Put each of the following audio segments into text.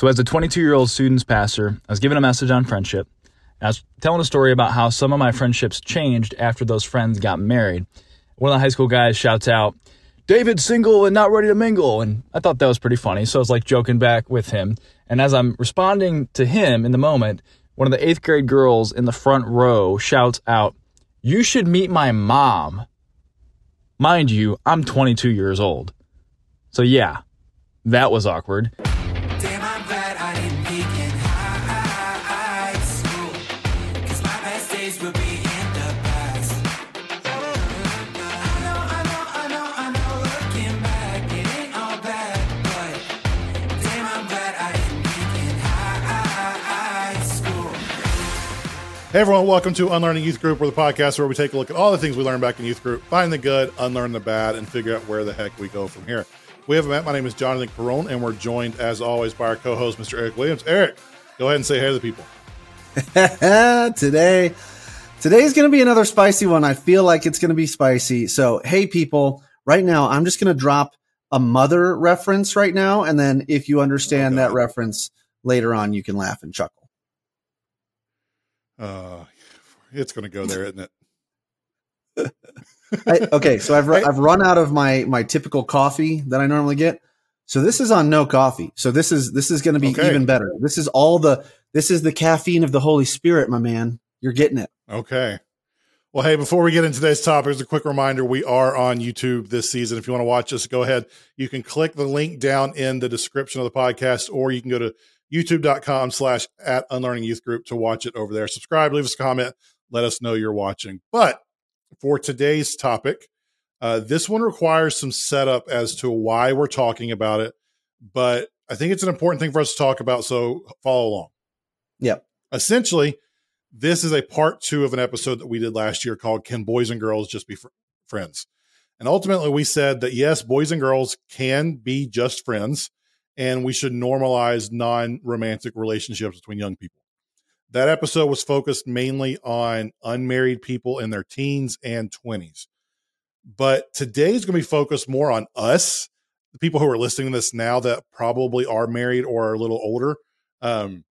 So, as a 22 year old students pastor, I was given a message on friendship. I was telling a story about how some of my friendships changed after those friends got married. One of the high school guys shouts out, David's single and not ready to mingle. And I thought that was pretty funny. So I was like joking back with him. And as I'm responding to him in the moment, one of the eighth grade girls in the front row shouts out, You should meet my mom. Mind you, I'm 22 years old. So yeah, that was awkward. Hey everyone, welcome to Unlearning Youth Group, where the podcast where we take a look at all the things we learned back in youth group, find the good, unlearn the bad, and figure out where the heck we go from here. We have met. My name is Jonathan Perone, and we're joined as always by our co-host, Mr. Eric Williams. Eric, go ahead and say hey to the people. today today's going to be another spicy one i feel like it's going to be spicy so hey people right now i'm just going to drop a mother reference right now and then if you understand that reference later on you can laugh and chuckle Uh, it's going to go there, isn't it? I, okay so I've, ru- I've run out of my my typical coffee that i normally get so this is on no coffee so this is this is going to be Okay. even better this is all the this is the caffeine of the holy spirit my man you're getting it Okay. Well, hey, before we get into today's topic, as a quick reminder, we are on YouTube this season. If you want to watch us, go ahead. You can click the link down in the description of the podcast, or you can go to youtube.com slash at unlearning youth group to watch it over there. Subscribe, leave us a comment, let us know you're watching. But for today's topic, uh, this one requires some setup as to why we're talking about it. But I think it's an important thing for us to talk about, so follow along yep essentially this is a part two of an episode that we did last year called can boys and girls just be fr- friends and ultimately we said that yes boys and girls can be just friends and we should normalize non-romantic relationships between young people. That episode was focused mainly on unmarried people in their teens and 20s but today is going to be focused more on us the people who are listening to this now that probably are married or are a little older um,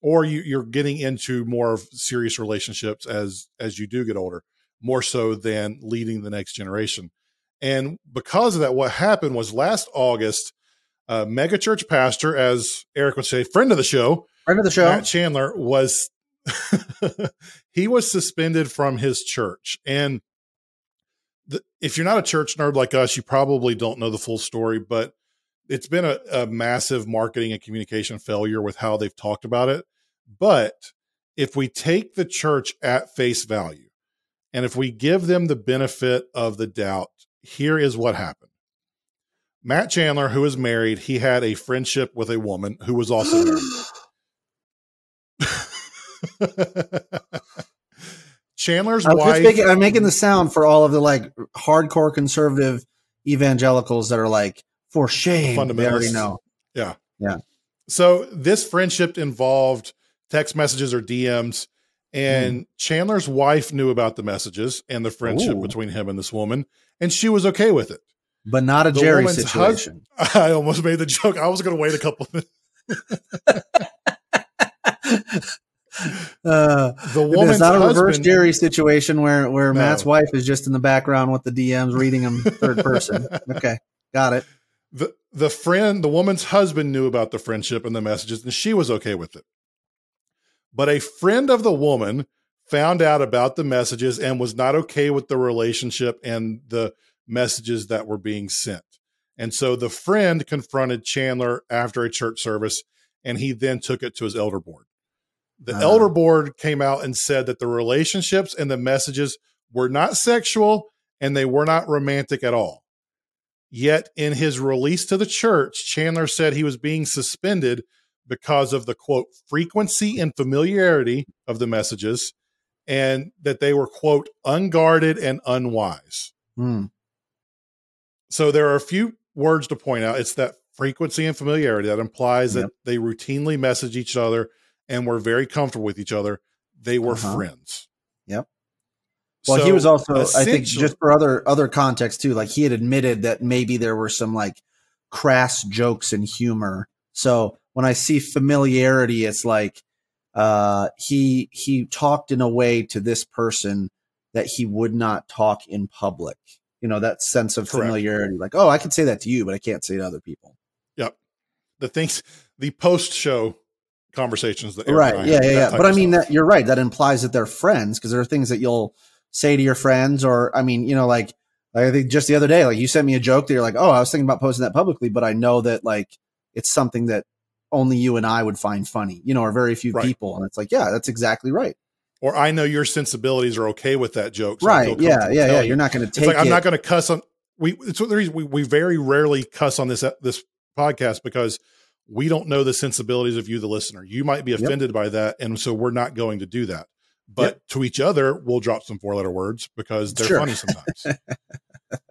or you, you're getting into more of serious relationships as as you do get older more so than leading the next generation. And because of that what happened was last august uh, mega church pastor as eric would say friend of the show friend of the show. Matt chandler was he was suspended from his church. And the, if you're not a church nerd like us you probably don't know the full story but it's been a, a massive marketing and communication failure with how they've talked about it. But if we take the church at face value and if we give them the benefit of the doubt, here is what happened. Matt Chandler, who is married, he had a friendship with a woman who was also married. Chandler's I was just wife. making, I'm making the sound for all of the like hardcore conservative evangelicals that are like, for shame. They already know. Yeah. Yeah. So this friendship involved text messages or DMs, and hmm. Chandler's wife knew about the messages and the friendship Ooh. between him and this woman, and she was okay with it. But not a The Jerry situation. I almost made the joke. I was going to wait a couple of minutes. Uh, The it's woman's not a reverse husband, Jerry situation where, where No. Matt's wife is just in the background with the DMs reading them third person. Okay. Got it. the the friend, the woman's husband knew about the friendship and the messages, and she was okay with it. But a friend of the woman found out about the messages and was not okay with the relationship and the messages that were being sent. And so the friend confronted Chandler after a church service, and he then took it to his elder board. The Ah. elder board came out and said that the relationships and the messages were not sexual and they were not romantic at all. Yet in his release to the church, Chandler said he was being suspended because of the quote frequency and familiarity of the messages and that they were quote unguarded and unwise. Hmm. So there are a few words to point out. It's that frequency and familiarity that implies Yep. that they routinely message each other and were very comfortable with each other. They were Uh-huh. friends. Yep. Well, he was also, I think, just for other other context too. Like he had admitted that maybe there were some like crass jokes and humor. So when I see familiarity, it's like uh, he he talked in a way to this person that he would not talk in public. You know that sense of Correct. familiarity, like oh, I can say that to you, but I can't say it to other people. Yep. The things, the post show conversations that right? Yeah, yeah, yeah. But I mean stuff. that you're right. That implies that they're friends because there are things that you'll say to your friends, or I mean, you know, like I think just the other day, like you sent me a joke that you're like, oh, I was thinking about posting that publicly, but I know that like it's something that only you and I would find funny, you know, or very few Right. people. And it's like, yeah, that's exactly right. Or I know your sensibilities are okay with that joke. so right. Yeah. Yeah. Yeah. you. You're not going to take like I'm not going to cuss on we. It's the reason we, we very rarely cuss on this this podcast because we don't know the sensibilities of you, the listener. You might be Yep. offended by that, and so we're not going to do that. But Yep. to each other, we'll drop some four letter words because they're Sure. funny sometimes.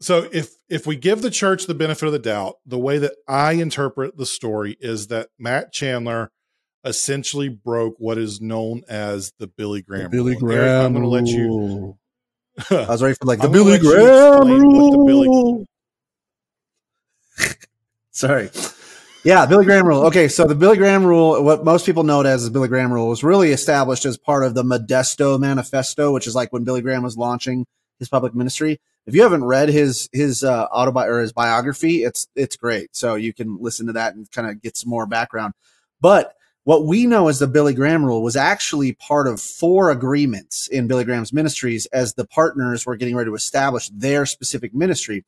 so if if we give the church the benefit of the doubt, the way that I interpret the story is that Matt Chandler essentially broke what is known as the Billy Graham. Billy rule. And Eric, I'm Graham. going to let you. I was ready for like the Billy Graham the Billy- rule. Sorry. Yeah, Billy Graham rule. Okay, so the Billy Graham rule, what most people know it as the Billy Graham rule, was really established as part of the Modesto Manifesto, which is like when Billy Graham was launching his public ministry. If you haven't read his his uh, autobi or his biography, it's it's great. So you can listen to that and kind of get some more background. But what we know as the Billy Graham rule was actually part of four agreements in Billy Graham's ministries as the partners were getting ready to establish their specific ministry.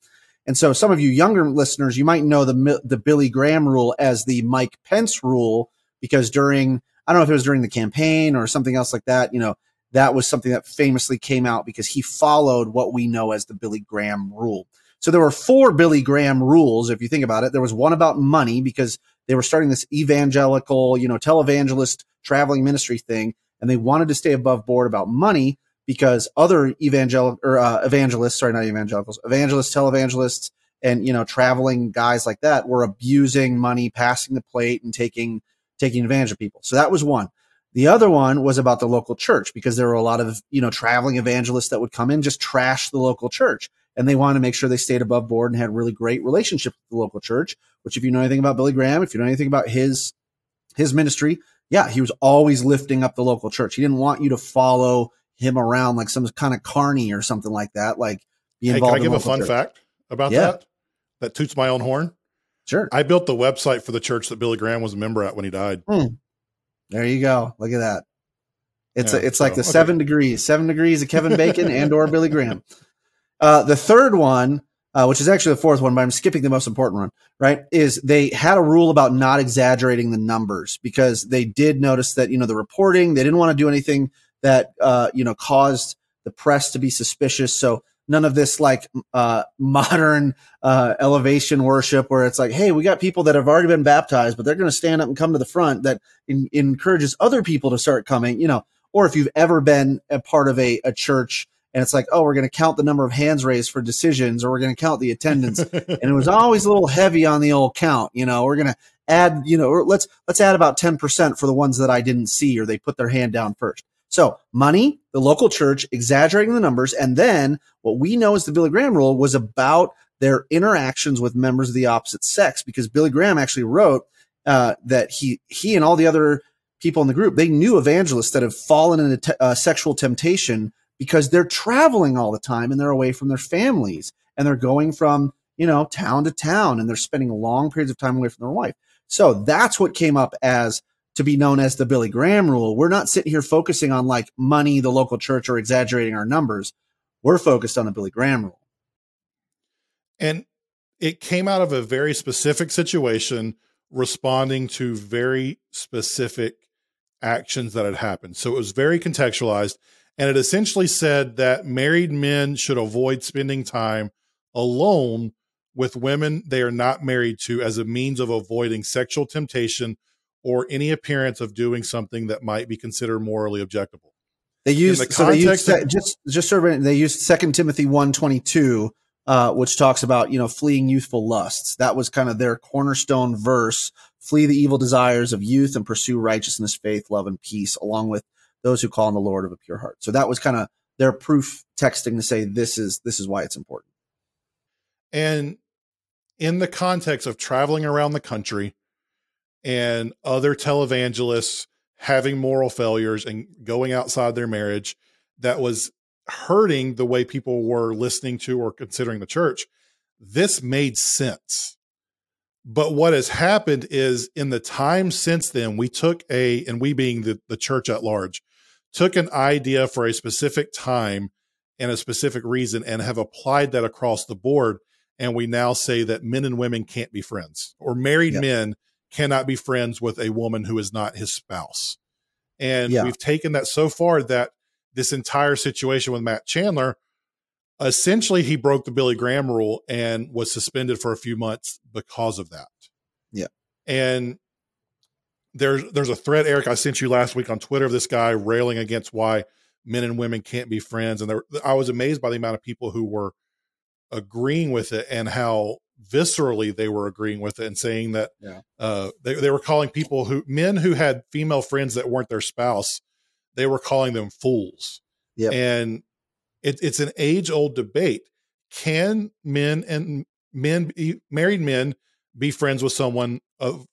And so some of you younger listeners, you might know the the Billy Graham rule as the Mike Pence rule because during I don't know if it was during the campaign or something else like that, you know, that was something that famously came out because he followed what we know as the Billy Graham rule. So there were four Billy Graham rules if you think about it. There was one about money because they were starting this evangelical, you know, televangelist traveling ministry thing and they wanted to stay above board about money because other evangelical or uh, evangelists, sorry, not evangelicals, evangelists, televangelists, and you know, traveling guys like that were abusing money, passing the plate, and taking taking advantage of people. So that was one. The other one was about the local church because there were a lot of you know traveling evangelists that would come in just trash the local church, and they wanted to make sure they stayed above board and had really great relationships with the local church. Which, if you know anything about Billy Graham, if you know anything about his his ministry, yeah, he was always lifting up the local church. He didn't want you to follow him around like some kind of carny or something like that. Like be Hey, involved. can I give a fun church. fact about Yeah. that? That toots my own horn. Sure. I built the website for the church that Billy Graham was a member at when he died. Hmm. There you go. Look at that. It's Yeah, a, it's like the okay. seven degrees, seven degrees of Kevin Bacon and or Billy Graham. Uh, the third one, uh, which is actually the fourth one, but I'm skipping the most important one, right? Is they had a rule about not exaggerating the numbers because they did notice that, you know, the reporting, they didn't want to do anything that, uh, you know, caused the press to be suspicious. So none of this like, uh, modern, uh, elevation worship where it's like, Hey, we got people that have already been baptized, but they're going to stand up and come to the front that in, encourages other people to start coming, you know, or if you've ever been a part of a, a church and it's like, oh, we're going to count the number of hands raised for decisions or we're going to count the attendance. and it was always a little heavy on the old count. You know, we're going to add, you know, or let's, let's add about 10% for the ones that I didn't see or they put their hand down first. So money, the local church, exaggerating the numbers. And then what we know as the Billy Graham rule was about their interactions with members of the opposite sex because Billy Graham actually wrote uh, that he, he and all the other people in the group, they knew evangelists that have fallen into uh, sexual temptation because they're traveling all the time and they're away from their families and they're going from, you know, town to town and they're spending long periods of time away from their wife. So that's what came up as to be known as the Billy Graham rule. We're not sitting here focusing on like money, the local church, or exaggerating our numbers. We're focused on the Billy Graham rule. and it came out of a very specific situation responding to very specific actions that had happened. So it was very contextualized. And it essentially said that married men should avoid spending time alone with women they are not married to as a means of avoiding sexual temptation or any appearance of doing something that might be considered morally objectable. They used the so they used context of- just just sort of they used Second Timothy one twenty two, uh, which talks about you know fleeing youthful lusts. That was kind of their cornerstone verse: flee the evil desires of youth and pursue righteousness, faith, love, and peace, along with those who call on the Lord of a pure heart. So that was kind of their proof texting to say this is this is why it's important. And in the context of traveling around the country and other televangelists having moral failures and going outside their marriage that was hurting the way people were listening to or considering the church. This made sense. But what has happened is in the time since then, we took a, and we being the, the church at large, took an idea for a specific time and a specific reason and have applied that across the board. And we now say that men and women can't be friends or married Yeah. men cannot be friends with a woman who is not his spouse. And Yeah. we've taken that so far that this entire situation with Matt Chandler, essentially he broke the Billy Graham rule and was suspended for a few months because of that. Yeah. And there's there's a thread, Eric, I sent you last week on Twitter of this guy railing against why men and women can't be friends. And there, I was amazed by the amount of people who were agreeing with it and how viscerally they were agreeing with it and saying that Yeah. uh, they, they were calling people who men who had female friends that weren't their spouse, they were calling them fools. Yep. And it, it's an age old debate. Can men and men, be, married men, be friends with someone of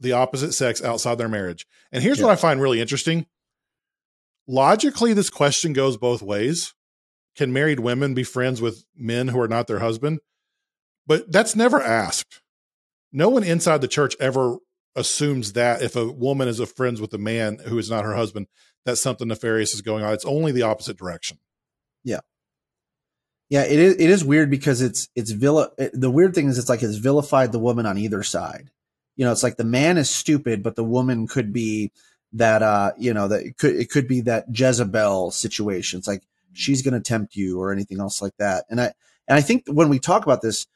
the opposite sex outside their marriage? And here's Yeah. what I find really interesting. Logically, this question goes both ways. Can married women be friends with men who are not their husband? But that's never asked. No one inside the church ever assumes that if a woman is a friends with a man who is not her husband, that something nefarious is going on. It's only the opposite direction. Yeah, Yeah, it is. It is weird because it's it's villa. it- The weird thing is, it's like it's vilified the woman on either side. You know, it's like the man is stupid, but the woman could be that. uh You know, that it could it could be that Jezebel situation. It's like she's going to tempt you or anything else like that. And I and I think when we talk about this,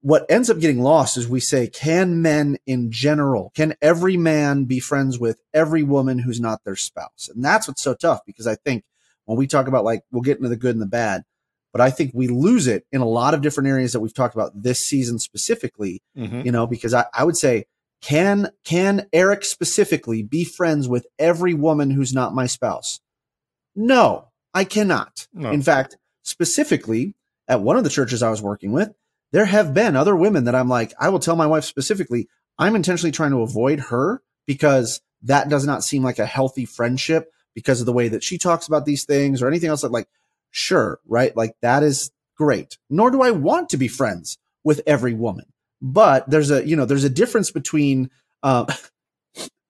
what ends up getting lost is we say, can men in general, can every man be friends with every woman who's not their spouse? And that's what's so tough because I think when we talk about like we'll get into the good and the bad but I think we lose it in a lot of different areas that we've talked about this season specifically, you know, because I, I would say, can, can Eric specifically be friends with every woman who's not my spouse? No, I cannot. No. In fact, specifically at one of the churches I was working with, there have been other women that I'm like, I will tell my wife specifically, I'm intentionally trying to avoid her because that does not seem like a healthy friendship because of the way that she talks about these things or anything else that like, sure, right? Like that is great. Nor do I want to be friends with every woman. But there's a, you know, there's a difference between, um,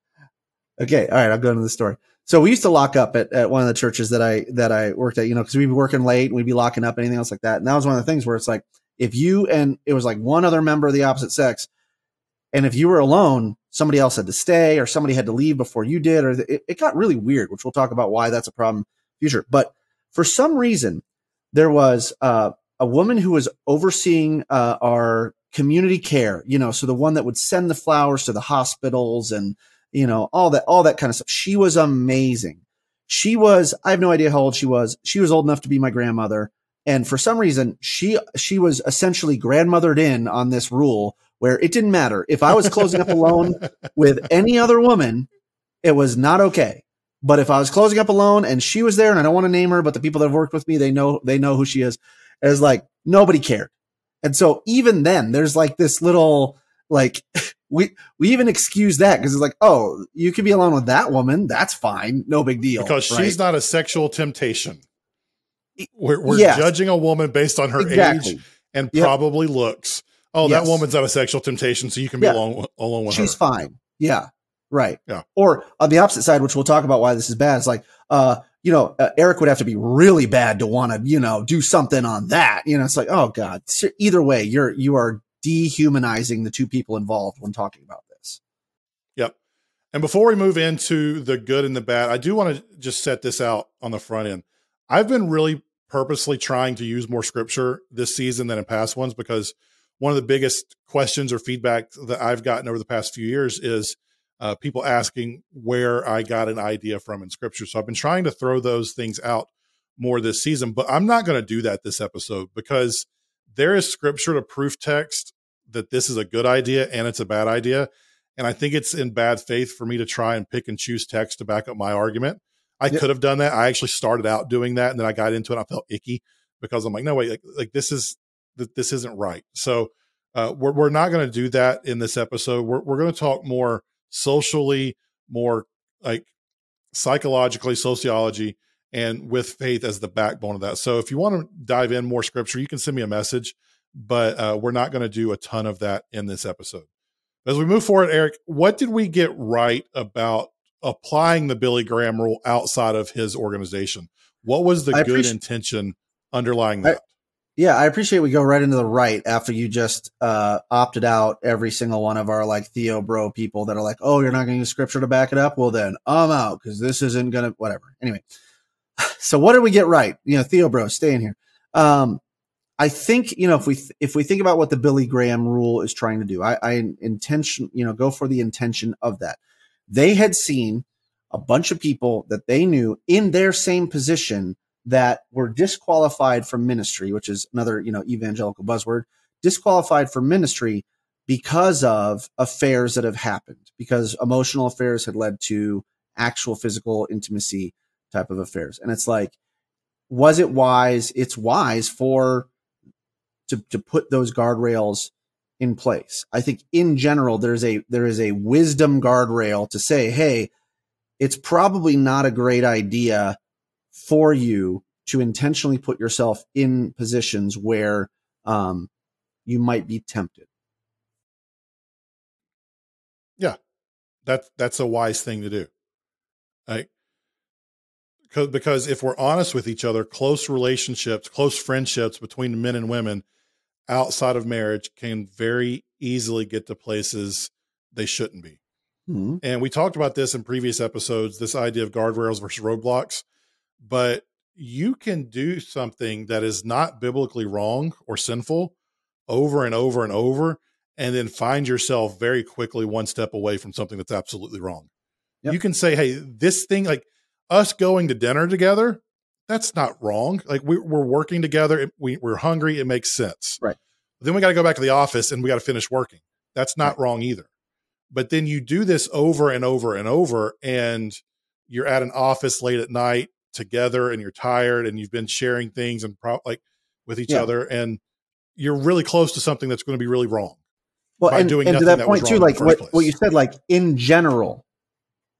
okay. All right. I'll go into the story. So we used to lock up at, at one of the churches that I, that I worked at, you know, cause we'd be working late and we'd be locking up anything else like that. And that was one of the things where it's like, if you and it was like one other member of the opposite sex, and if you were alone, somebody else had to stay or somebody had to leave before you did, or it, it got really weird, which we'll talk about why that's a problem future. But for some reason, there was uh, a woman who was overseeing uh, our community care, you know, so the one that would send the flowers to the hospitals and, you know, all that, all that kind of stuff. She was amazing. She was, I have no idea how old she was. She was old enough to be my grandmother. And for some reason, she, she was essentially grandmothered in on this rule where it didn't matter. If I was closing up alone with any other woman, it was not okay. But if I was closing up alone and she was there and I don't want to name her, but the people that have worked with me, they know, they know who she is. It was like nobody cared. And so even then there's like this little, like we, we even excuse that because it's like, oh, you can be alone with that woman. That's fine. No big deal. because right? she's not a sexual temptation. We're, we're Yes. judging a woman based on her exactly. age and Yep. probably looks. Oh, Yes. that woman's not a sexual temptation, so you can be Yeah. alone, alone with her. she's her. fine. Yeah. Right. Yeah. Or on the opposite side, which we'll talk about why this is bad, it's like, uh, you know, uh, Eric would have to be really bad to want to, you know, do something on that. You know, it's like, oh God, either way, you're, you are dehumanizing the two people involved when talking about this. Yep. And before we move into the good and the bad, I do want to just set this out on the front end. I've been really purposely trying to use more scripture this season than in past ones because one of the biggest questions or feedback that I've gotten over the past few years is uh, people asking where I got an idea from in scripture. So I've been trying to throw those things out more this season, but I'm not going to do that this episode because there is scripture to proof text that this is a good idea and it's a bad idea. And I think it's in bad faith for me to try and pick and choose text to back up my argument. I Yep. could have done that. I actually started out doing that and then I got into it. And I felt icky because I'm like, no, wait, like, like this is, th- this isn't right. So Uh, we're we're not going to do that in this episode. We're we're going to talk more socially, more like psychologically, sociology, and with faith as the backbone of that. So if you want to dive in more scripture, you can send me a message, but uh, we're not going to do a ton of that in this episode. As we move forward, Eric, what did we get right about applying the Billy Graham rule outside of his organization? What was the I good intention underlying that? Yeah, I appreciate we go right into the right after you just uh, opted out every single one of our like Theo bro people that are like, oh, you're not going to use scripture to back it up. Well, then I'm out because this isn't going to whatever. Anyway, so what did we get right? You know, Theo bro, stay in here. Um, I think you know if we th- if we think about what the Billy Graham rule is trying to do, I, I intention you know go for the intention of that. They had seen a bunch of people that they knew in their same position that were disqualified from ministry, which is another, you know, evangelical buzzword, disqualified from ministry because of affairs that have happened, because emotional affairs had led to actual physical intimacy type of affairs. And it's like, was it wise? It's wise for to, to put those guardrails in place. I think in general, there's a there is a wisdom guardrail to say, hey, it's probably not a great idea for you to intentionally put yourself in positions where um, you might be tempted. Yeah, that's that's a wise thing to do. Like, 'cause- because if we're honest with each other, close relationships, close friendships between men and women outside of marriage can very easily get to places they shouldn't be. Hmm. And we talked about this in previous episodes, this idea of guardrails versus roadblocks. But you can do something that is not biblically wrong or sinful over and over and over, and then find yourself very quickly one step away from something that's absolutely wrong. Yep. You can say, hey, this thing, like us going to dinner together, that's not wrong. Like we, we're working together, we, we're hungry, it makes sense. Right. Then we got to go back to the office and we got to finish working. That's not wrong either. But then you do this over and over and over, and you're at an office late at night together and you're tired and you've been sharing things and pro- like with each Yeah. other and you're really close to something that's going to be really wrong. Well, by and, doing and to that that point too, like what, what you said, like in general,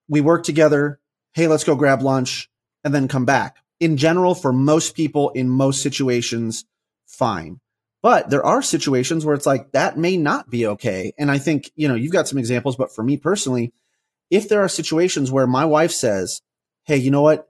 we work together. Hey, let's go grab lunch and then come back. In general, for most people in most situations, fine. But there are situations where it's like that may not be okay. And I think, you know, you've got some examples, but for me personally, if there are situations where my wife says, Hey, you know what?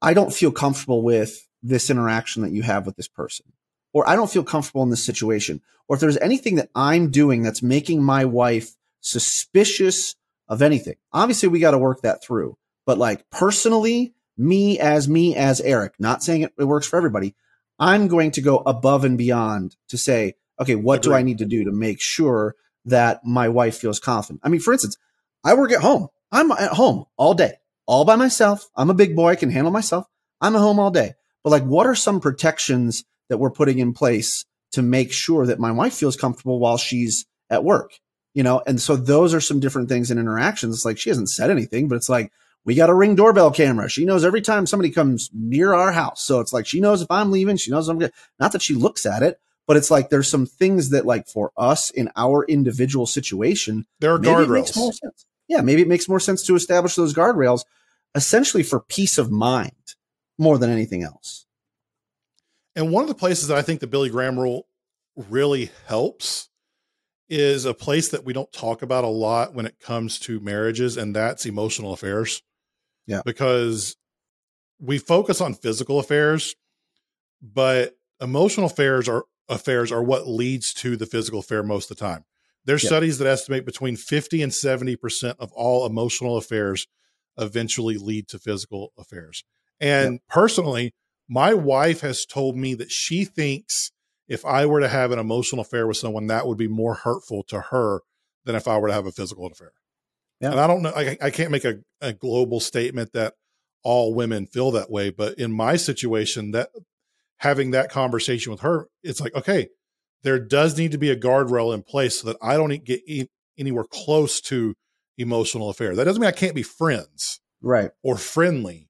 I don't feel comfortable with this interaction that you have with this person, or I don't feel comfortable in this situation, or if there's anything that I'm doing that's making my wife suspicious of anything, obviously we got to work that through. But like personally, me as me as Eric, not saying it, it works for everybody, I'm going to go above and beyond to say, okay, what do I need to do to make sure that my wife feels confident? I mean, for instance, I work at home. I'm at home all day, all by myself. I'm a big boy, I can handle myself. I'm at home all day. But like, what are some protections that we're putting in place to make sure that my wife feels comfortable while she's at work? You know, and so those are some different things in interactions. It's like she hasn't said anything, but it's like we got a ring doorbell camera. She knows every time somebody comes near our house. So it's like she knows if I'm leaving, she knows I'm good. Not that she looks at it, but it's like there's some things that like for us in our individual situation, There are maybe it makes more guardrails. Yeah, maybe it makes more sense to establish those guardrails essentially for peace of mind more than anything else. And one of the places that I think the Billy Graham rule really helps is a place that we don't talk about a lot when it comes to marriages, and that's emotional affairs. Yeah. Because we focus on physical affairs, but emotional affairs are affairs are what leads to the physical affair most of the time. There's Yeah. studies that estimate between 50 and 70% of all emotional affairs eventually lead to physical affairs. And personally, my wife has told me that she thinks if I were to have an emotional affair with someone, that would be more hurtful to her than if I were to have a physical affair. Yeah. And I don't know, I, I can't make a, a global statement that all women feel that way, but in my situation, that having that conversation with her, it's like, okay, there does need to be a guardrail in place so that I don't get anywhere close to emotional affair. That doesn't mean I can't be friends Right. or friendly,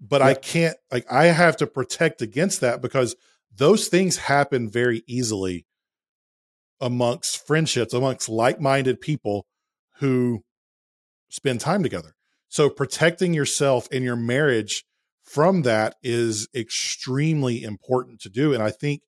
but I can't like I have to protect against that because those things happen very easily amongst friendships, amongst like minded people who spend time together. So protecting yourself and your marriage from that is extremely important to do. And I think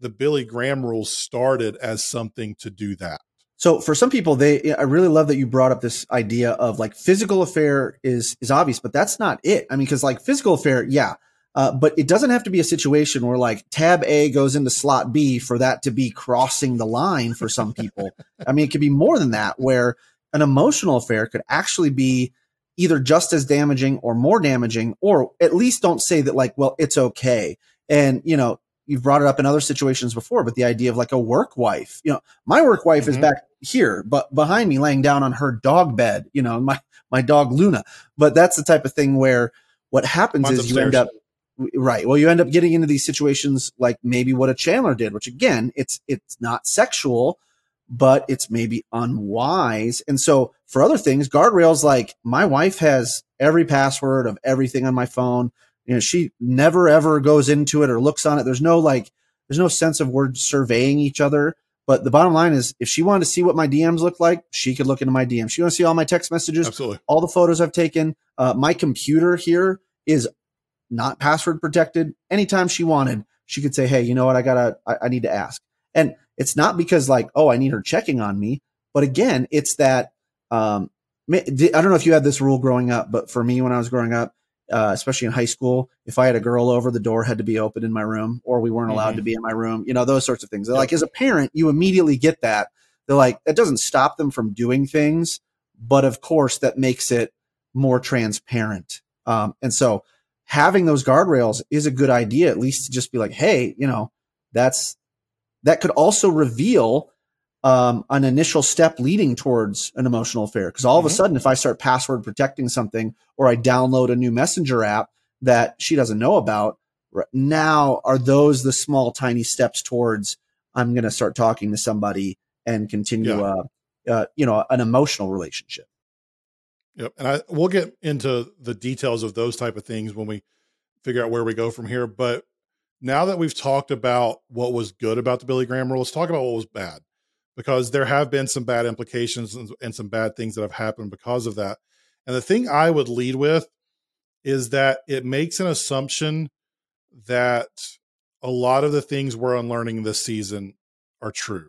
the Billy Graham rules started as something to do that. So for some people, they I really love that you brought up this idea of like physical affair is is obvious, but that's not it. I mean, because like physical affair, yeah, uh, but it doesn't have to be a situation where like tab A goes into slot B for that to be crossing the line for some people. I mean, it could be more than that, where an emotional affair could actually be either just as damaging or more damaging, or at least don't say that like, well, it's okay. And you know, you've brought it up in other situations before, but the idea of like a work wife, you know, my work wife is Mhm. back here, but behind me laying down on her dog bed, you know, my, my dog Luna. But that's the type of thing where what happens Mine's is you end up, right. Well, you end up getting into these situations like maybe what a Chandler did, which again, it's, it's not sexual, but it's maybe unwise. And so for other things, guardrails like my wife has every password of everything on my phone. You know, she never ever goes into it or looks on it. There's no like, there's no sense of we're surveying each other. But the bottom line is, if she wanted to see what my DMs look like, she could look into my DMs. She want to see all my text messages, Absolutely. all the photos I've taken. Uh, my computer here is not password protected. Anytime she wanted, she could say, "Hey, you know what? I gotta, I, I need to ask." And it's not because like, oh, I need her checking on me, but again, it's that. Um, I don't know if you had this rule growing up, but for me, when I was growing up, uh, especially in high school, if I had a girl over, the door had to be open in my room, or we weren't allowed Mhm. to be in my room. You know, those sorts of things. They're Like as a parent, you immediately get that. They're like, that doesn't stop them from doing things, but of course, that makes it more transparent. Um, and so, having those guardrails is a good idea, at least to just be like, hey, you know, that's that could also reveal um, an initial step leading towards an emotional affair. Because all of a Mhm. sudden, if I start password protecting something or I download a new messenger app that she doesn't know about, now are those the small, tiny steps towards I'm going to start talking to somebody and continue, Yeah. uh, uh, you know, an emotional relationship. Yep. And I we'll get into the details of those type of things when we figure out where we go from here. But now that we've talked about what was good about the Billy Graham rule, let's talk about what was bad. Because there have been some bad implications and, some bad things that have happened because of that. And the thing I would lead with is that it makes an assumption that a lot of the things we're unlearning this season are true.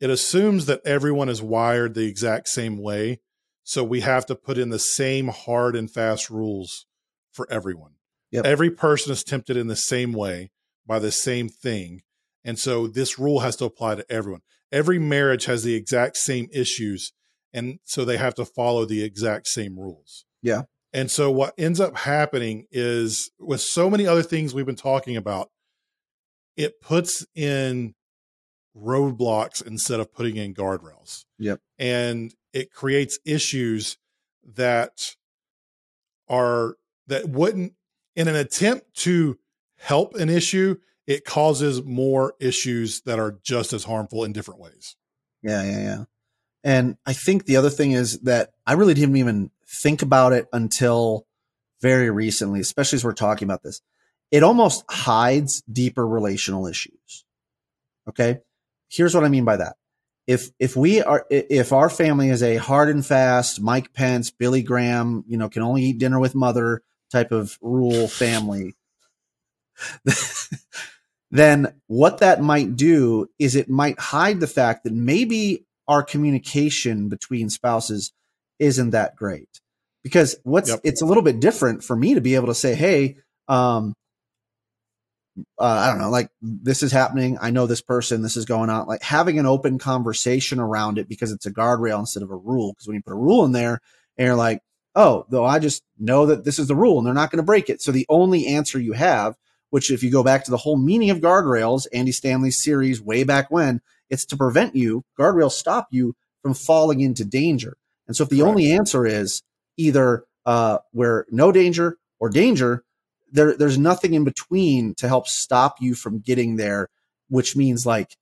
It assumes that everyone is wired the exact same way. So we have to put in the same hard and fast rules for everyone. Yep. Every person is tempted in the same way by the same thing. And so this rule has to apply to everyone. Every marriage has the exact same issues. And so they have to follow the exact same rules. Yeah. And so what ends up happening is with so many other things we've been talking about, it puts in roadblocks instead of putting in guardrails. Yep. And it creates issues that are that wouldn't in an attempt to help an issue, it causes more issues that are just as harmful in different ways. Yeah, yeah, yeah. And I think the other thing is that I really didn't even think about it until very recently, especially as we're talking about this. It almost hides deeper relational issues. Okay. Here's what I mean by that. If, if we are, if our family is a hard and fast Mike Pence, Billy Graham, you know, can only eat dinner with mother type of rule family, then what that might do is it might hide the fact that maybe our communication between spouses isn't that great. Because what's Yep. it's a little bit different for me to be able to say hey um uh, i don't know like this is happening. I know this person. This is going on. Like having an open conversation around it because it's a guardrail instead of a rule. Because when you put a rule in there and you're like oh though i just know that this is the rule and they're not going to break it. So the only answer you have which if you go back to the whole meaning of guardrails, Andy Stanley's series way back when, it's to prevent you, guardrails stop you from falling into danger. And so if the Correct. only answer is either uh, where no danger or danger, there, there's nothing in between to help stop you from getting there, which means like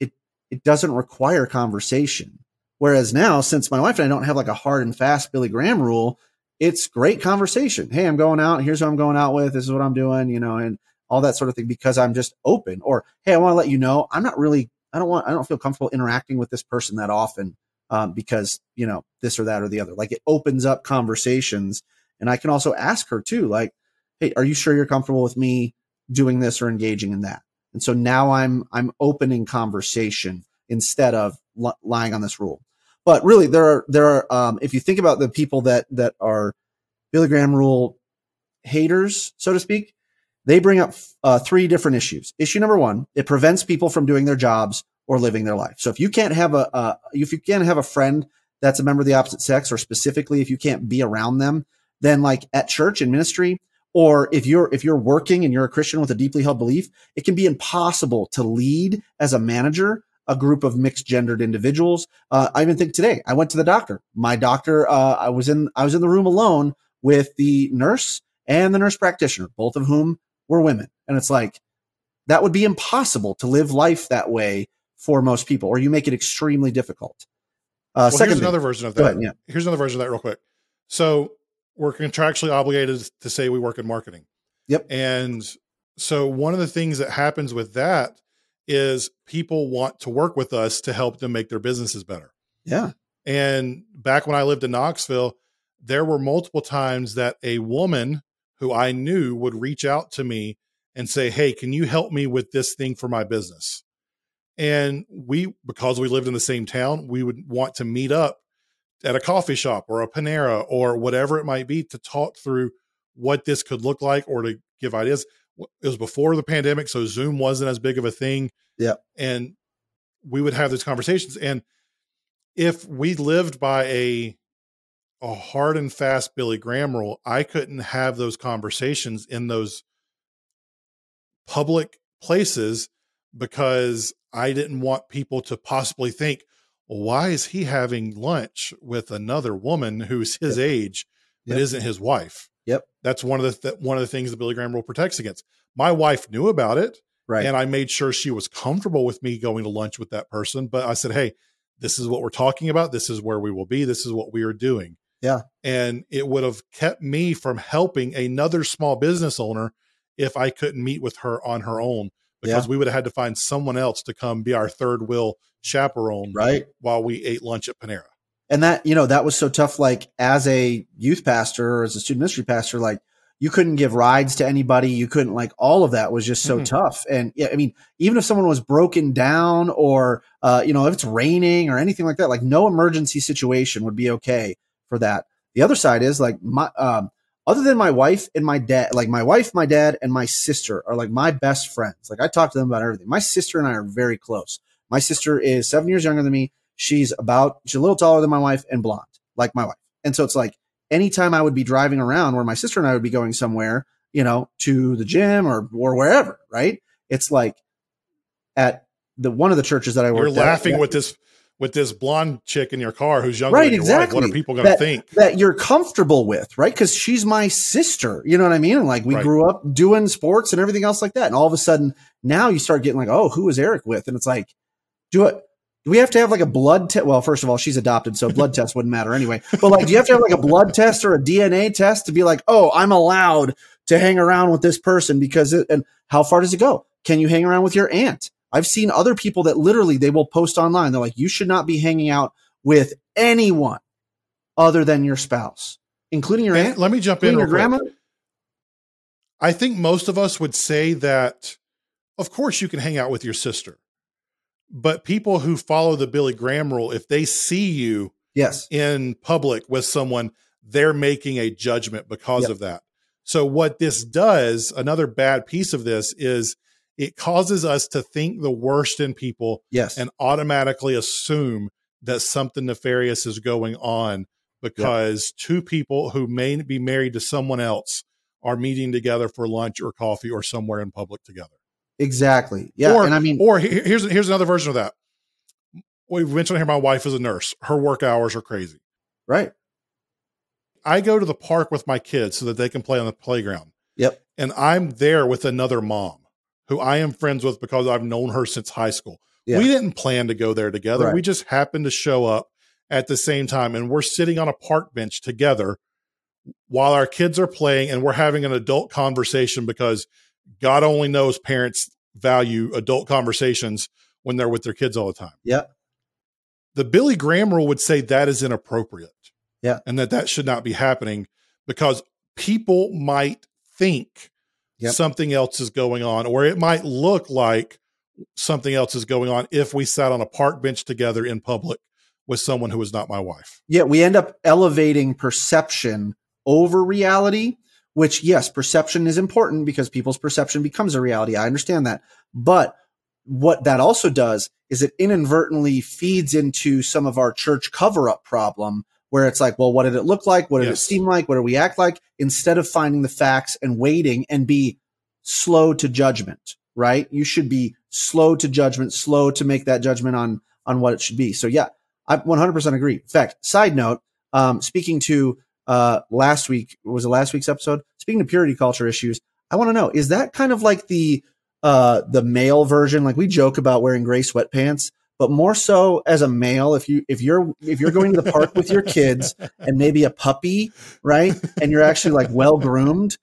it, it doesn't require conversation. Whereas now, since my wife and I don't have like a hard and fast Billy Graham rule, it's great conversation. Hey, I'm going out. Here's who I'm going out with. This is what I'm doing, you know, and all that sort of thing because I'm just open. Or, hey, I want to let you know I'm not really I don't want, I don't feel comfortable interacting with this person that often um, because, you know, this or that or the other. Like it opens up conversations. And I can also ask her too, like, hey, are you sure you're comfortable with me doing this or engaging in that? And so now I'm I'm opening conversation instead of li- lying on this rule. But really, there are there are um, if you think about the people that that are Billy Graham rule haters, so to speak, they bring up uh, three different issues. Issue number one: it prevents people from doing their jobs or living their life. So if you can't have a uh, if you can't have a friend that's a member of the opposite sex, or specifically if you can't be around them, then like at church and ministry, or if you're if you're working and you're a Christian with a deeply held belief, it can be impossible to lead as a manager a group of mixed gendered individuals. Uh, I even think today I went to the doctor. My doctor, uh, I was in I was in the room alone with the nurse and the nurse practitioner, both of whom were women, and it's like that would be impossible to live life that way for most people, or you make it extremely difficult. Uh, Well, second here's thing- another version of that. ahead, yeah. Here's another version of that, real quick. So we're contractually obligated to say we work in marketing. Yep. And so one of the things that happens with that is people want to work with us to help them make their businesses better. yeah, And back when I lived in Knoxville, there were multiple times that a woman who I knew would reach out to me and say, Hey, can you help me with this thing for my business? And we, because we lived in the same town, we would want to meet up at a coffee shop or a Panera or whatever it might be to talk through what this could look like or to give ideas. It was before the pandemic, so Zoom wasn't as big of a thing. Yeah. And we would have those conversations. And if we lived by a a hard and fast Billy Graham rule, I couldn't have those conversations in those public places because I didn't want people to possibly think, well, why is he having lunch with another woman who's his age but Yep. isn't his wife? Yep. That's one of the th- one of the things the Billy Graham rule protects against. My wife knew about it right. and I made sure she was comfortable with me going to lunch with that person. But I said, hey, this is what we're talking about. This is where we will be. This is what we are doing. Yeah. And it would have kept me from helping another small business owner if I couldn't meet with her on her own because we would have had to find someone else to come be our third wheel chaperone right. while we ate lunch at Panera. and that you know that was so tough like as a youth pastor or as a student ministry pastor like you couldn't give rides to anybody you couldn't like all of that was just so Mhm. tough and yeah i mean even if someone was broken down or uh, you know if it's raining or anything like that like no emergency situation would be okay for that. The other side is like my um other than my wife and my dad like my wife my dad and my sister are like my best friends. Like i talk to them about everything. My sister and i are very close. My sister is seven years younger than me. She's about she's a little taller than my wife and blonde like my wife. And so it's like anytime i would be driving around where my sister and i would be going somewhere you know to the gym or or wherever right? It's like at the one of the churches that i work You're laughing with this with this blonde chick in your car who's younger Right, than your wife. What are people going to think? that you're comfortable with, right? Because she's my sister. You know what I mean? And like we Right. grew up doing sports and everything else like that. And all of a sudden now you start getting like, oh, who is Eric with? And it's like, do it. Do we have to have like a blood test? Well, first of all, she's adopted, so blood test wouldn't matter anyway. But like, do you have to have like a blood test or a DNA test to be like, oh, I'm allowed to hang around with this person because it, and how far does it go? Can you hang around with your aunt? I've seen other people that literally they will post online. They're like, you should not be hanging out with anyone other than your spouse, including your And aunt, let me jump in. your real quick. grandma. I think most of us would say that, of course, you can hang out with your sister. But people who follow the Billy Graham rule, if they see you Yes. in public with someone, they're making a judgment because Yep. of that. So, what this does, another bad piece of this is it causes us to think the worst in people Yes. and automatically assume that something nefarious is going on because two people who may be married to someone else are meeting together for lunch or coffee or somewhere in public together. exactly. Yeah. or, and I mean, or here's here's another version of that. We've mentioned here my wife is a nurse. Her work hours are crazy. right. I go to the park with my kids so that they can play on the playground. Yep. And I'm there with another mom who I am friends with because I've known her since high school. Yeah. We didn't plan to go there together. Right. We just happened to show up at the same time and we're sitting on a park bench together while our kids are playing and we're having an adult conversation because God only knows parents value adult conversations when they're with their kids all the time. Yeah. The Billy Graham rule would say that is inappropriate. Yeah. And that that should not be happening because people might think Yep. something else is going on, or it might look like something else is going on if we sat on a park bench together in public with someone who is not my wife. Yeah, we end up elevating perception over reality, which, yes, perception is important because people's perception becomes a reality. I understand that. But what that also does is it inadvertently feeds into some of our church cover up problem where it's like, well, what did it look like? What did it seem like? What did we act like? Instead of finding the facts and waiting and be slow to judgment, right? You should be slow to judgment, slow to make that judgment on, on what it should be. So yeah, I 100% agree. In fact, side note, um, speaking to uh, last week, was it last week's episode? Speaking of purity culture issues, I want to know, is that kind of like the, uh, the male version? Like we joke about wearing gray sweatpants, but more so as a male, if you, if you're, if you're going to the park with your kids and maybe a puppy, right? And you're actually like well groomed,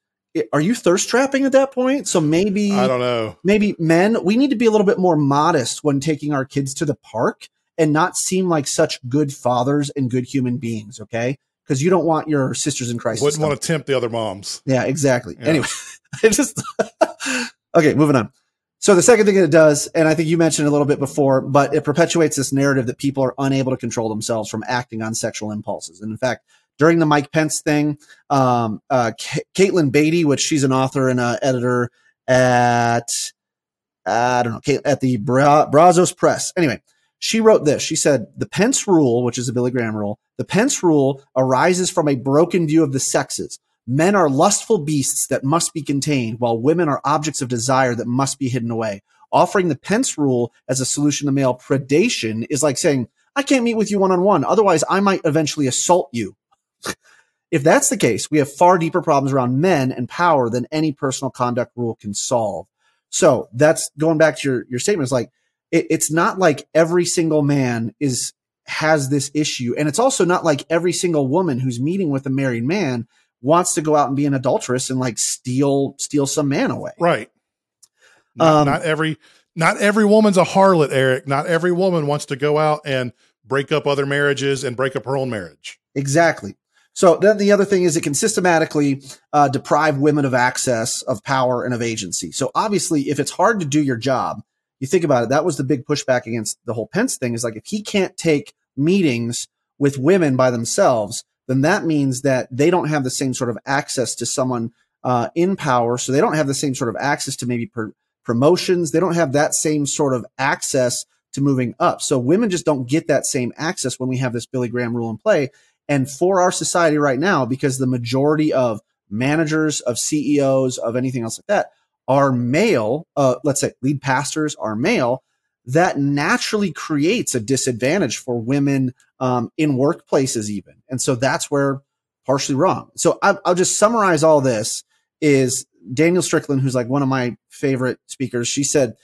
are you thirst trapping at that point? So maybe, I don't know. maybe men, we need to be a little bit more modest when taking our kids to the park and not seem like such good fathers and good human beings. Okay. Because you don't want your sisters in Christ. Wouldn't want to tempt the other moms. Yeah, exactly. Yeah. Anyway, I just okay. Moving on. So the second thing it does, and I think you mentioned a little bit before, but it perpetuates this narrative that people are unable to control themselves from acting on sexual impulses. And in fact, during the Mike Pence thing, um, uh, Ca- Katelyn Beaty, which she's an author and an editor at, I don't know, at the Bra- Brazos Press. Anyway, she wrote this. She said, the Pence rule, which is the Billy Graham rule, the Pence rule arises from a broken view of the sexes. Men are lustful beasts that must be contained, while women are objects of desire that must be hidden away. Offering the Pence rule as a solution to male predation is like saying, I can't meet with you one on one. Otherwise, I might eventually assault you. if that's the case, we have far deeper problems around men and power than any personal conduct rule can solve. So that's going back to your, your statement. It's like, it, it's not like every single man is, has this issue. And it's also not like every single woman who's meeting with a married man wants to go out and be an adulteress and like steal, steal some man away. Right. Not, Um, not every not every woman's a harlot, Eric. Not every woman wants to go out and break up other marriages and break up her own marriage. Exactly. So then the other thing is it can systematically uh, deprive women of access, of power, and of agency. So obviously, if it's hard to do your job, you think about it. That was the big pushback against the whole Pence thing. Is like if he can't take meetings with women by themselves, then that means that they don't have the same sort of access to someone uh, in power. So they don't have the same sort of access to maybe pr- promotions. They don't have that same sort of access to moving up. So women just don't get that same access when we have this Billy Graham rule in play. And for our society right now, because the majority of managers, of CEOs, of anything else like that are male, uh, let's say lead pastors are male, that naturally creates a disadvantage for women um, in workplaces, even. And so that's where partially wrong. So I, I'll just summarize all this is Danielle Strickland, who's like one of my favorite speakers. She said,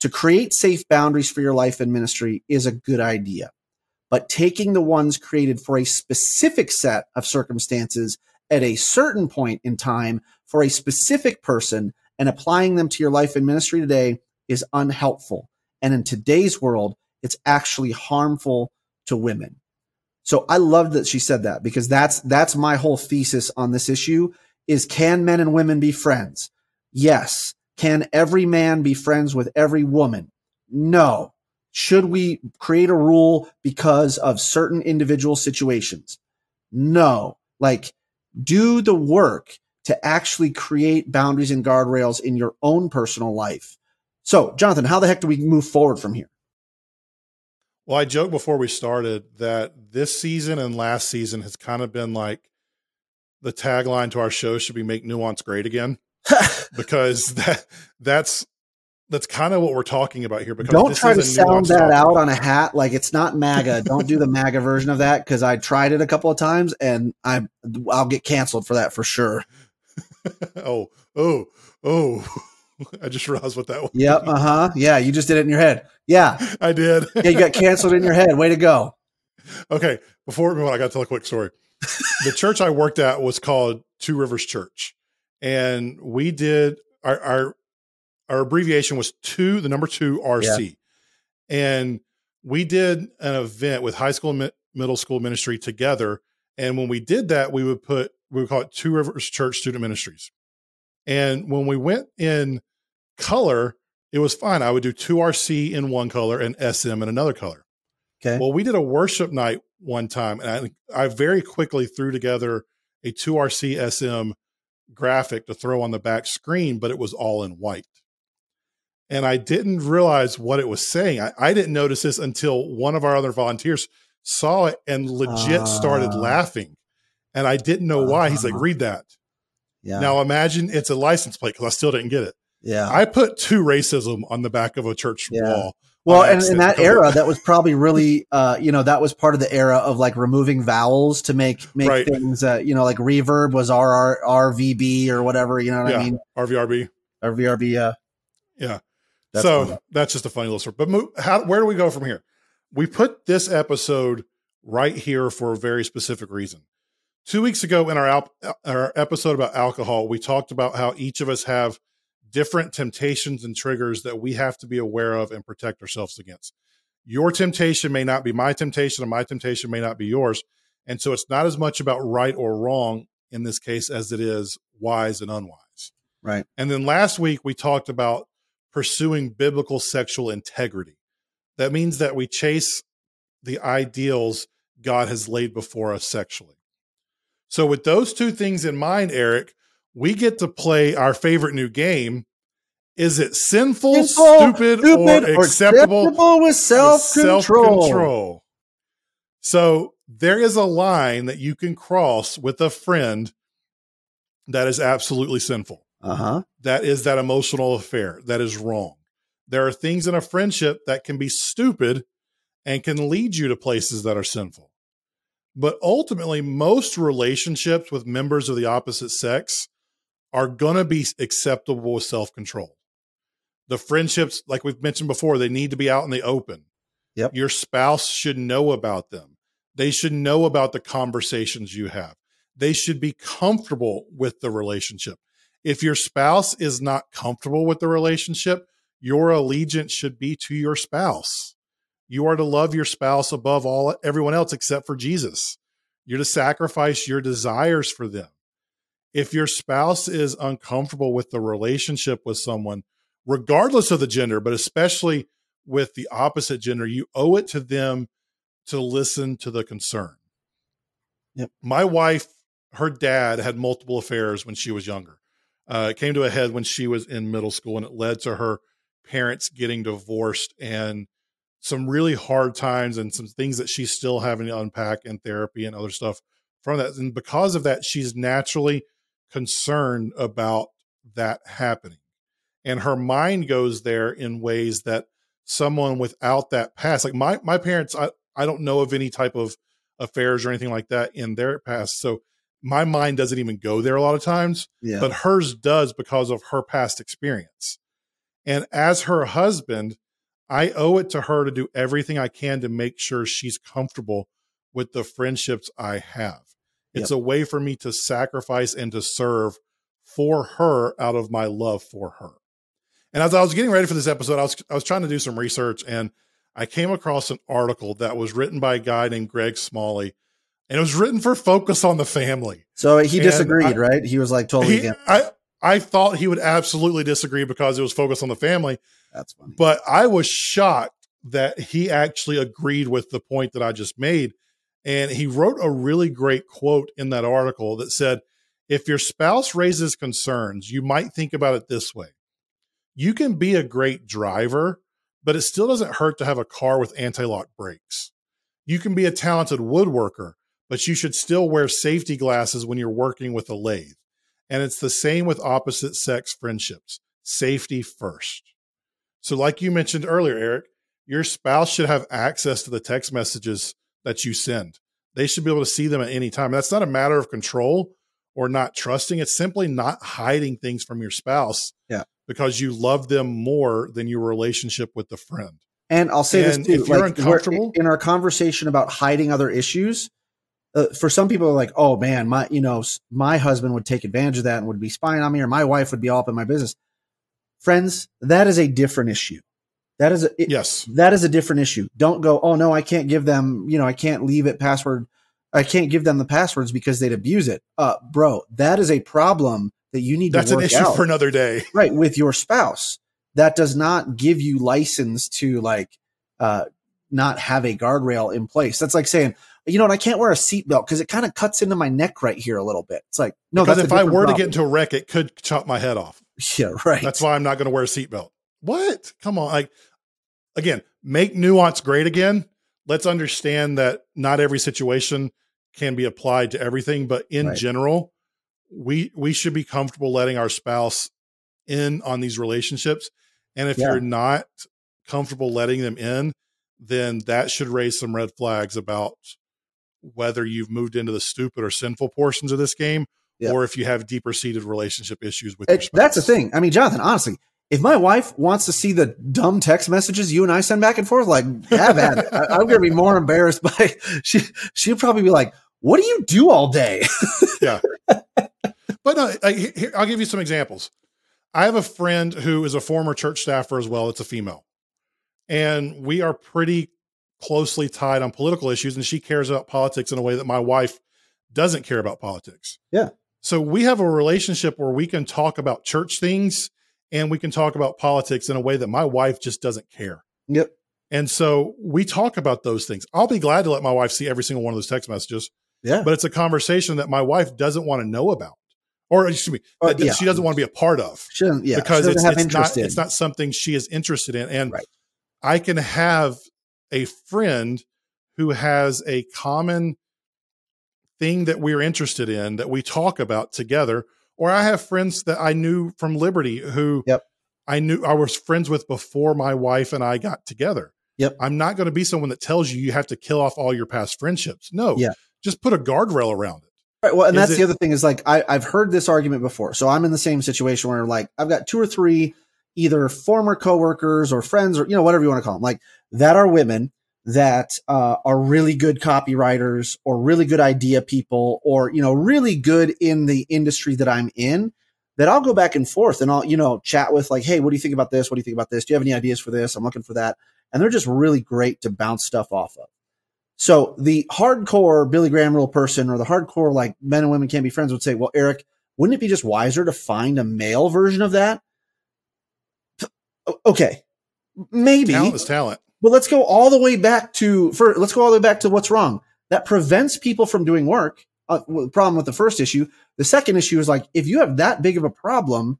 to create safe boundaries for your life and ministry is a good idea but taking the ones created for a specific set of circumstances at a certain point in time for a specific person and applying them to your life and ministry today is unhelpful. And in today's world, it's actually harmful to women. So I love that she said that because that's, that's my whole thesis on this issue is can men and women be friends? Yes. Can every man be friends with every woman? No. Should we create a rule because of certain individual situations? No. Like, do the work to actually create boundaries and guardrails in your own personal life. So, Jonathan, how the heck do we move forward from here? Well, I joked before we started that this season and last season has kind of been like the tagline to our show should be make nuance great again because that that's that's kind of what we're talking about here because Don't try to sound that topic. out on a hat like it's not MAGA. Don't do the MAGA version of that because I tried it a couple of times and I I'll get canceled for that for sure. oh, oh, oh. I just realized what that was. Yep. Uh huh. Yeah. You just did it in your head. Yeah. I did. Yeah. You got canceled in your head. Way to go. Okay, before we move on, I got to tell a quick story. the church I worked at was called Two Rivers Church, and we did our our, our abbreviation was two, the number two RC, and we did an event with high school and middle school ministry together. And when we did that, we would put we would call it Two Rivers Church Student Ministries. And when we went in color, it was fine. I would do 2RC in one color and SM in another color. Okay. Well, we did a worship night one time, and I, I very quickly threw together a 2RC SM graphic to throw on the back screen, but it was all in white. And I didn't realize what it was saying. I, I didn't notice this until one of our other volunteers saw it and legit started Ah. laughing. And I didn't know why. He's like, Ah. read that. Yeah. Now imagine it's a license plate because I still didn't get it. yeah. I put two racism on the back of a church Yeah. wall. Well, and in that era, that was probably really, uh, you know, that was part of the era of like removing vowels to make make Right. things, uh, you know, like reverb was RR, RVB or whatever. You know what Yeah. I mean? RVRB. Or VRB. Uh, Yeah. That's so funny. that's just a funny little story. But mo- how, where do we go from here? We put this episode right here for a very specific reason. Two weeks ago in our, al- our episode about alcohol, we talked about how each of us have different temptations and triggers that we have to be aware of and protect ourselves against. Your temptation may not be my temptation, and my temptation may not be yours. And so it's not as much about right or wrong in this case as it is wise and unwise. right. And then last week we talked about pursuing biblical sexual integrity. That means that we chase the ideals God has laid before us sexually. So, with those two things in mind, Eric, we get to play our favorite new game. Is it sinful, Simple, stupid, or acceptable? with self control. Self-control. So there is a line that you can cross with a friend that is absolutely sinful. Uh huh. That is that emotional affair. That is wrong. There are things in a friendship that can be stupid and can lead you to places that are sinful. But ultimately, most relationships with members of the opposite sex are going to be acceptable with self control. The friendships, like we've mentioned before, they need to be out in the open. Yep. Your spouse should know about them. They should know about the conversations you have. They should be comfortable with the relationship. If your spouse is not comfortable with the relationship, your allegiance should be to your spouse. You are to love your spouse above all everyone else except for Jesus. You're to sacrifice your desires for them. If your spouse is uncomfortable with the relationship with someone, regardless of the gender, but especially with the opposite gender, you owe it to them to listen to the concern. Yep. My wife, her dad had multiple affairs when she was younger. Uh, it came to a head when she was in middle school, and it led to her parents getting divorced and some really hard times and some things that she's still having to unpack in therapy and other stuff from that. And because of that, she's naturally concerned about that happening. And her mind goes there in ways that someone without that past, like my my parents, I, I don't know of any type of affairs or anything like that in their past. So my mind doesn't even go there a lot of times Yeah. but hers does because of her past experience. And as her husband, I owe it to her to do everything I can to make sure she's comfortable with the friendships I have. It's a way for me to sacrifice and to serve for her out of my love for her. And as I was getting ready for this episode, I was I was trying to do some research and I came across an article that was written by a guy named Greg Smalley. And it was written for Focus on the Family. so he disagreed, I- right? He was like totally He- against. I I thought he would absolutely disagree because it was focused on the family, That's funny. but I was shocked that he actually agreed with the point that I just made. And he wrote a really great quote in that article that said, if your spouse raises concerns, you might think about it this way. You can be a great driver, but it still doesn't hurt to have a car with anti lock brakes. You can be a talented woodworker, but you should still wear safety glasses when you're working with a lathe. And it's the same with opposite sex friendships safety first. So, like you mentioned earlier, Eric, your spouse should have access to the text messages that you send. They should be able to see them at any time. That's not a matter of control or not trusting. It's simply not hiding things from your spouse Yeah. because you love them more than your relationship with the friend. And I'll say And this too: if you're like, uncomfortable- in our conversation about hiding other issues, uh, for some people, are like, "Oh man, my you know, my husband would take advantage of that and would be spying on me, or my wife would be all up in my business." Friends, that is a different issue. That is a, it- Yes. that is a different issue. Don't go, oh no, I can't give them, you know, I can't leave it password. I can't give them the passwords because they'd abuse it. Uh, bro, that is a problem that you need That's to That's an issue out. for another day. right with your spouse. That does not give you license to like, uh, not have a guardrail in place. That's like saying, you know what, I can't wear a seatbelt because it kind of cuts into my neck right here a little bit. It's like, no, because if I were to get into a wreck, it could chop my head off. yeah, right. That's why I'm not going to wear a seatbelt. What? Come on. Like, again, make nuance great again. Let's understand that not every situation can be applied to everything, but in Right. general, we we should be comfortable letting our spouse in on these relationships. And if Yeah. you're not comfortable letting them in, then that should raise some red flags about whether you've moved into the stupid or sinful portions of this game Yeah. or if you have deeper seated relationship issues with It- that's the thing. I mean, Jonathan, honestly, if my wife wants to see the dumb text messages you and I send back and forth, like, have at it. I, I'm going to be more embarrassed by she. She'd probably be like, "What do you do all day?" Yeah. But no, I, here, I'll give you some examples. I have a friend who is a former church staffer as well. It's a female. And we are pretty closely tied on political issues, and she cares about politics in a way that my wife doesn't care about politics. Yeah. So we have a relationship where we can talk about church things and we can talk about politics in a way that my wife just doesn't care. yep. And so we talk about those things. I'll be glad to let my wife see every single one of those text messages, Yeah. but it's a conversation that my wife doesn't want to know about. Or excuse me, Uh, yeah. she doesn't want to be a part of She doesn't. Yeah. because it's, doesn't it's not in. it's not something she is interested in. And Right. I can have a friend who has a common thing that we're interested in that we talk about together. Or I have friends that I knew from Liberty who Yep. I knew I was friends with before my wife and I got together. Yep. I'm not going to be someone that tells you you have to kill off all your past friendships. No. Yeah. Just put a guardrail around it. Right. Well, and Is that's it- the other thing is like I, I've heard this argument before. So I'm in the same situation where like I've got two or three either former coworkers or friends or you know whatever you want to call them, like that are women that uh, are really good copywriters or really good idea people or you know really good in the industry that I'm in. That I'll go back and forth and I'll you know chat with like, hey, what do you think about this? What do you think about this? Do you have any ideas for this? I'm looking for that, and they're just really great to bounce stuff off of. So the hardcore Billy Graham rule person or the hardcore like men and women can't be friends would say, well, Eric, wouldn't it be just wiser to find a male version of that? Okay, maybe, Talent is talent. But let's go all the way back to for let's go all the way back to what's wrong. That prevents people from doing work. Uh, problem with the first issue. The second issue is like if you have that big of a problem,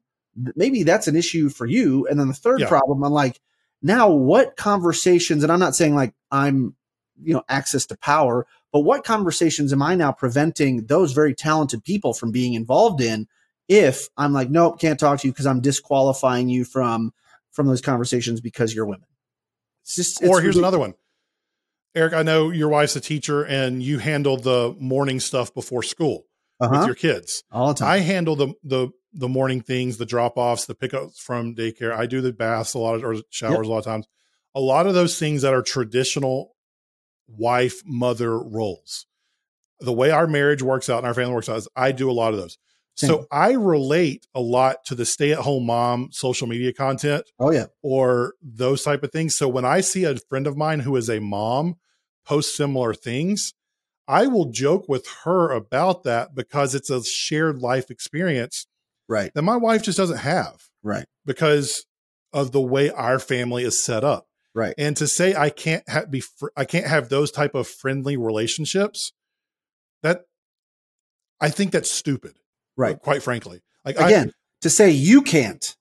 maybe that's an issue for you. And then the third Yeah. problem, I'm like, now what conversations? And I'm not saying like I'm, you know, access to power, but what conversations am I now preventing those very talented people from being involved in? If I'm like, nope, can't talk to you because I'm disqualifying you from from those conversations because you're women. It's just, or here's ridiculous. another one. Eric, I know your wife's a teacher and you handle the morning stuff before school with Uh-huh. your kids. all the time. I handle the the the morning things, the drop offs, the pickups from daycare. I do the baths a lot of or showers a lot of times. A lot of those things that are traditional wife mother roles. The way our marriage works out and our family works out is I do a lot of those. Same. So I relate a lot to the stay at home mom social media content oh yeah, or those type of things. So when I see a friend of mine who is a mom post similar things, I will joke with her about that because it's a shared life experience right, that my wife just doesn't have right, because of the way our family is set up. right. And to say I can't ha- be fr- I can't have those type of friendly relationships that I think that's stupid. Right. Quite frankly. Like I, Again, to say you can't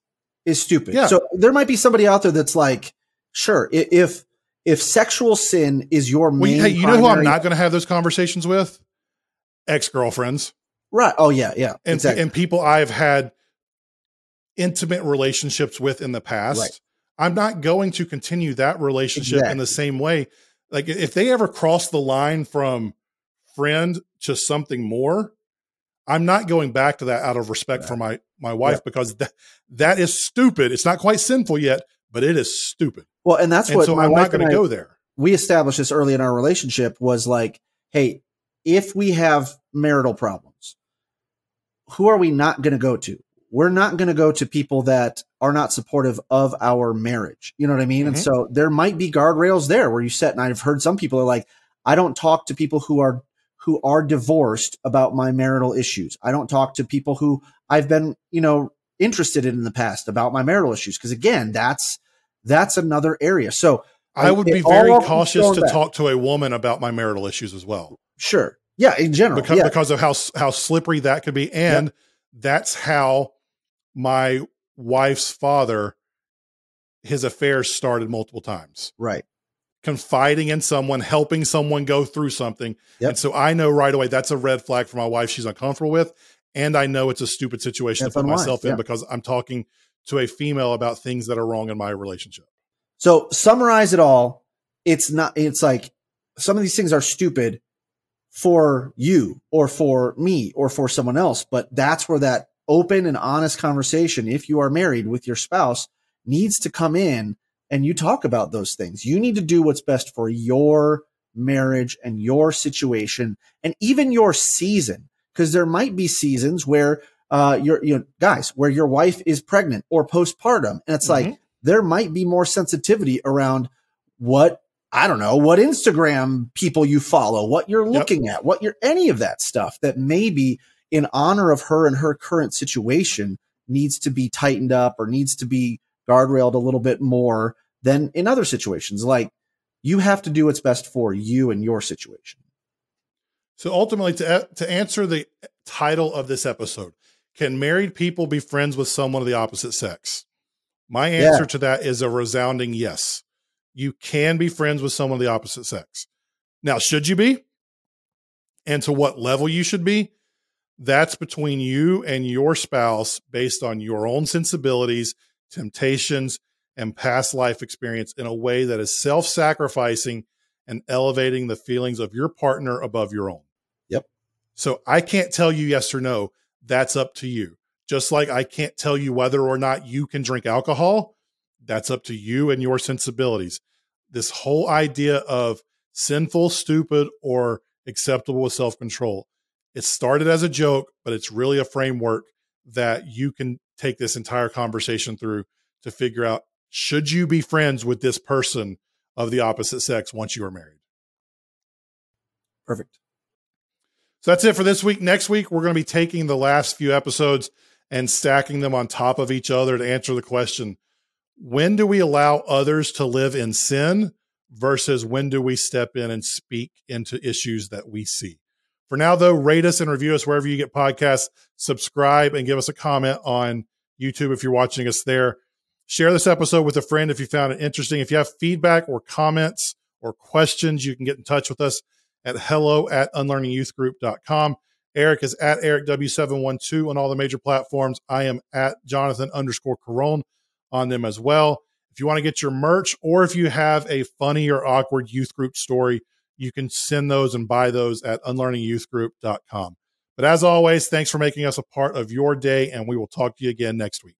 is stupid. Yeah. So there might be somebody out there that's like, sure, if if sexual sin is your well, main, hey, you know who I'm not going to have those conversations with? Ex girlfriends. right? Oh yeah, yeah, and, exactly. and people I've had intimate relationships with in the past. Right. I'm not going to continue that relationship in the same way. Like if they ever cross the line from friend to something more, I'm not going back to that out of respect for my my wife Yeah. because that that is stupid. It's not quite sinful yet, but it is stupid. well, and that's and what so my I'm wife not going to go there. we established this early in our relationship was like, hey, if we have marital problems, who are we not going to go to? we're not going to go to people that are not supportive of our marriage. You know what I mean? And Mhm. so there might be guardrails there where you set. And I've heard some people are like, I don't talk to people who are who are divorced about my marital issues. I don't talk to people who I've been, you know, interested in in the past about my marital issues. Because again, that's that's another area. So I would be very cautious to back. talk to a woman about my marital issues as well. Sure. Yeah, in general. because yeah. because of how how slippery that could be, and that's how my wife's father, his affairs started multiple times, right. Confiding in someone, helping someone go through something, Yep. and so I know right away that's a red flag for my wife. She's uncomfortable with, and I know it's a stupid situation That's to put myself in because I'm talking to a female about things that are wrong in my relationship. So summarize it all. It's not, it's like some of these things are stupid for you or for me or for someone else, but that's where that open and honest conversation, if you are married with your spouse, needs to come in and you talk about those things. You need to do what's best for your marriage and your situation and even your season. Cause there might be seasons where, uh, you're, you know, guys, where your wife is pregnant or postpartum. And it's like, Mhm. there might be more sensitivity around what I don't know, what Instagram people you follow, what you're Yep. looking at, what you're any of that stuff that maybe in honor of her and her current situation needs to be tightened up or needs to be guardrailed a little bit more than in other situations. Like you have to do what's best for you and your situation. So ultimately, to to answer the title of this episode, can married people be friends with someone of the opposite sex? My Yeah. answer to that is a resounding yes. You can be friends with someone of the opposite sex. Now, should you be? And to what level you should be? That's between you and your spouse based on your own sensibilities, temptations, and past life experience in a way that is self sacrificing and elevating the feelings of your partner above your own. Yep. So I can't tell you yes or no. That's up to you. Just like I can't tell you whether or not you can drink alcohol. That's up to you and your sensibilities. This whole idea of sinful, stupid, or acceptable with self control. It started as a joke, but it's really a framework that you can take this entire conversation through to figure out should you be friends with this person of the opposite sex once you are married. Perfect. So that's it for this week. Next week, we're going to be taking the last few episodes and stacking them on top of each other to answer the question when do we allow others to live in sin versus when do we step in and speak into issues that we see? For now, though, rate us and review us wherever you get podcasts, subscribe, and give us a comment on YouTube if you're watching us there. Share this episode with a friend if you found it interesting. If you have feedback or comments or questions, you can get in touch with us at hello at unlearningyouthgroup.com. Eric is at Eric W712 on all the major platforms. I am at Jonathan underscore Corone on them as well. If you want to get your merch or if you have a funny or awkward youth group story, you can send those and buy those at unlearningyouthgroup.com. But as always, thanks for making us a part of your day, and we will talk to you again next week.